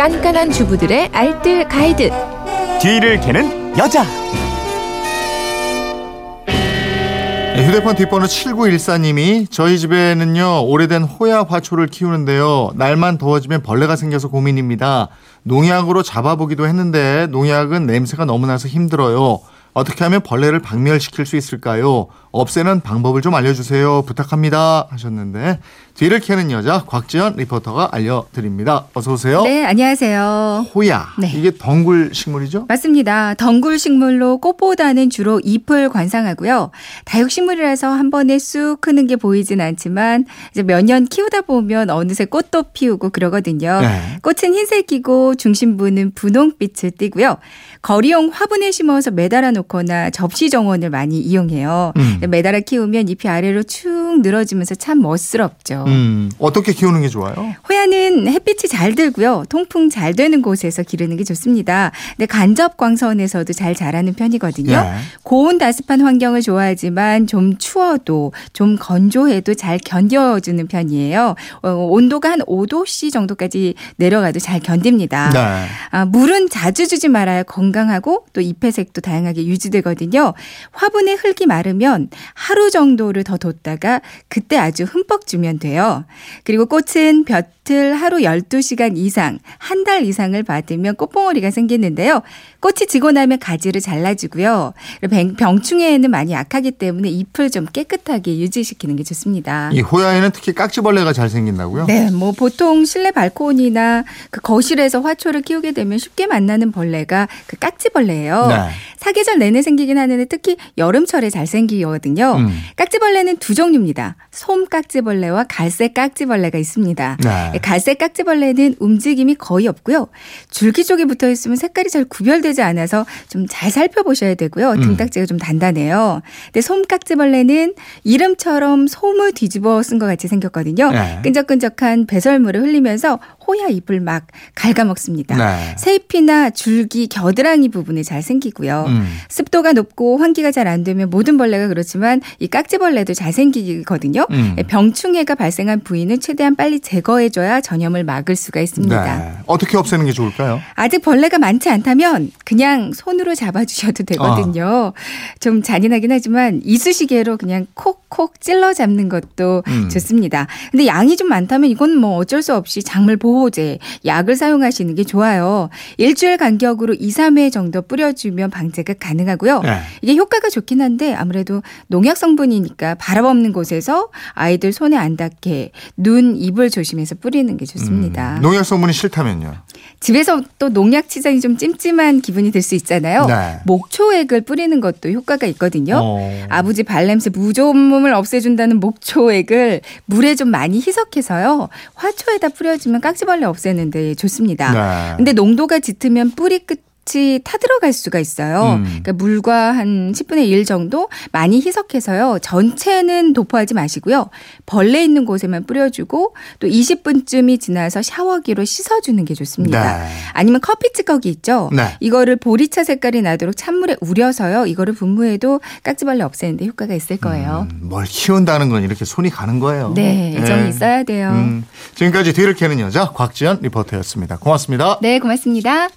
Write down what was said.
깐깐한 주부들의 알뜰 가이드. 뒤를 캐는 여자. 네, 휴대폰 뒷번호 7914님이 저희 집에는요 오래된 호야 화초를 키우는데요 날만 더워지면 벌레가 생겨서 고민입니다 농약으로 잡아보기도 했는데 농약은 냄새가 너무 나서 힘들어요 어떻게 하면 벌레를 박멸시킬 수 있을까요 없애는 방법을 좀 알려주세요 부탁합니다 하셨는데 뒤를 캐는 여자 곽지연 리포터가 알려드립니다 어서 오세요 네, 안녕하세요. 호야 네. 이게 덩굴 식물이죠 맞습니다. 덩굴 식물로 꽃보다는 주로 잎을 관상하고요. 다육식물이라서 한 번에 쑥 크는 게 보이진 않지만 이제 몇 년 키우다 보면 어느새 꽃도 피우고 그러거든요. 네. 꽃은 흰색이고 중심부는 분홍빛을 띠고요. 거리용 화분에 심어서 매달아 놓 거나 접시 정원을 많이 이용해요. 음. 매달아 키우면 잎이 아래로 축 늘어지면서 참 멋스럽죠. 음 어떻게 키우는 게 좋아요 호야는 햇빛이 잘 들고요. 통풍 잘 되는 곳에서 기르는 게 좋습니다. 근데 간접 광선에서도 잘 자라는 편이거든요. 예. 고온 다습한 환경을 좋아하지만 좀 추워도 좀 건조해도 잘 견뎌주는 편이에요. 어, 온도가 한 5도씨 정도까지 내려가도 잘 견딥니다. 네. 아, 물은 자주 주지 말아야 건강하고 또 잎의 색도 다양하게 유지되거든요. 화분에 흙이 마르면 하루 정도를 더 뒀다가 그때 아주 흠뻑 주면 돼요. 그리고 꽃은 볕 을 하루 12시간 이상, 한 달 이상을 받으면 꽃봉오리가 생기는데요. 꽃이 지고 나면 가지를 잘라주고요. 병충해에는 많이 약하기 때문에 잎을 좀 깨끗하게 유지시키는 게 좋습니다. 이 호야에는 특히 깍지벌레가 잘 생긴다고요? 네, 뭐 보통 실내 발코니나 그 거실에서 화초를 키우게 되면 쉽게 만나는 벌레가 그 깍지벌레예요. 네. 사계절 내내 생기긴 하는데 특히 여름철에 잘 생기거든요. 음. 깍지벌레는 두 종류입니다. 솜 깍지벌레와 갈색 깍지벌레가 있습니다. 네. 갈색 깍지벌레는 움직임이 거의 없고요. 줄기 쪽에 붙어 있으면 색깔이 잘 구별되지 않아서 좀 잘 살펴보셔야 되고요. 음. 등딱지가 좀 단단해요. 근데 솜 깍지벌레는 이름처럼 솜을 뒤집어 쓴 것 같이 생겼거든요. 네. 끈적끈적한 배설물을 흘리면서 호야 잎을 막 갉아먹습니다. 네. 새잎이나 줄기, 겨드랑이 부분에 잘 생기고요. 음. 습도가 높고 환기가 잘 안 되면 모든 벌레가 그렇지만 이 깍지벌레도 잘 생기거든요. 음. 병충해가 발생한 부위는 최대한 빨리 제거해줘야 전염을 막을 수가 있습니다. 네. 어떻게 없애는 게 좋을까요? 아직 벌레가 많지 않다면 그냥 손으로 잡아주셔도 되거든요. 좀 잔인하긴 하지만 이쑤시개로 그냥 콕콕 찔러 잡는 것도 음. 좋습니다. 근데 양이 좀 많다면 이건 뭐 어쩔 수 없이 작물 보호제, 약을 사용하시는 게 좋아요. 일주일 간격으로 2, 3회 정도 뿌려주면 방제가 가능하고요. 네. 이게 효과가 좋긴 한데 아무래도 농약 성분이니까 바람 없는 곳에서 아이들 손에 안 닿게 눈, 입을 조심해서 뿌 리는 게 좋습니다. 음, 농약 성분이 싫다면요. 집에서 또 농약 치장이 좀 찜찜한 기분이 들 수 있잖아요. 네. 목초액을 뿌리는 것도 효과가 있거든요. 어. 아버지 발냄새 무좀을 없애준다는 목초액을 물에 좀 많이 희석해서요. 화초에다 뿌려주면 깍지벌레 없애는데 좋습니다. 네. 근데 농도가 짙으면 뿌리 끝 이 타들어갈 수가 있어요. 음. 그러니까 물과 한 10분의 1 정도 많이 희석해서요. 전체는 도포하지 마시고요. 벌레 있는 곳에만 뿌려주고 또 20분쯤이 지나서 샤워기로 씻어주는 게 좋습니다. 네. 아니면 커피 찌꺼기 있죠. 네. 이거를 보리차 색깔이 나도록 찬물에 우려서요. 이거를 분무해도 깍지벌레 없애는데 효과가 있을 거예요. 음, 뭘 키운다는 건 이렇게 손이 가는 거예요. 네, 애정이 네. 있어야 돼요. 음, 지금까지 뒤를 캐는 여자 곽지연 리포터였습니다. 고맙습니다. 네, 고맙습니다.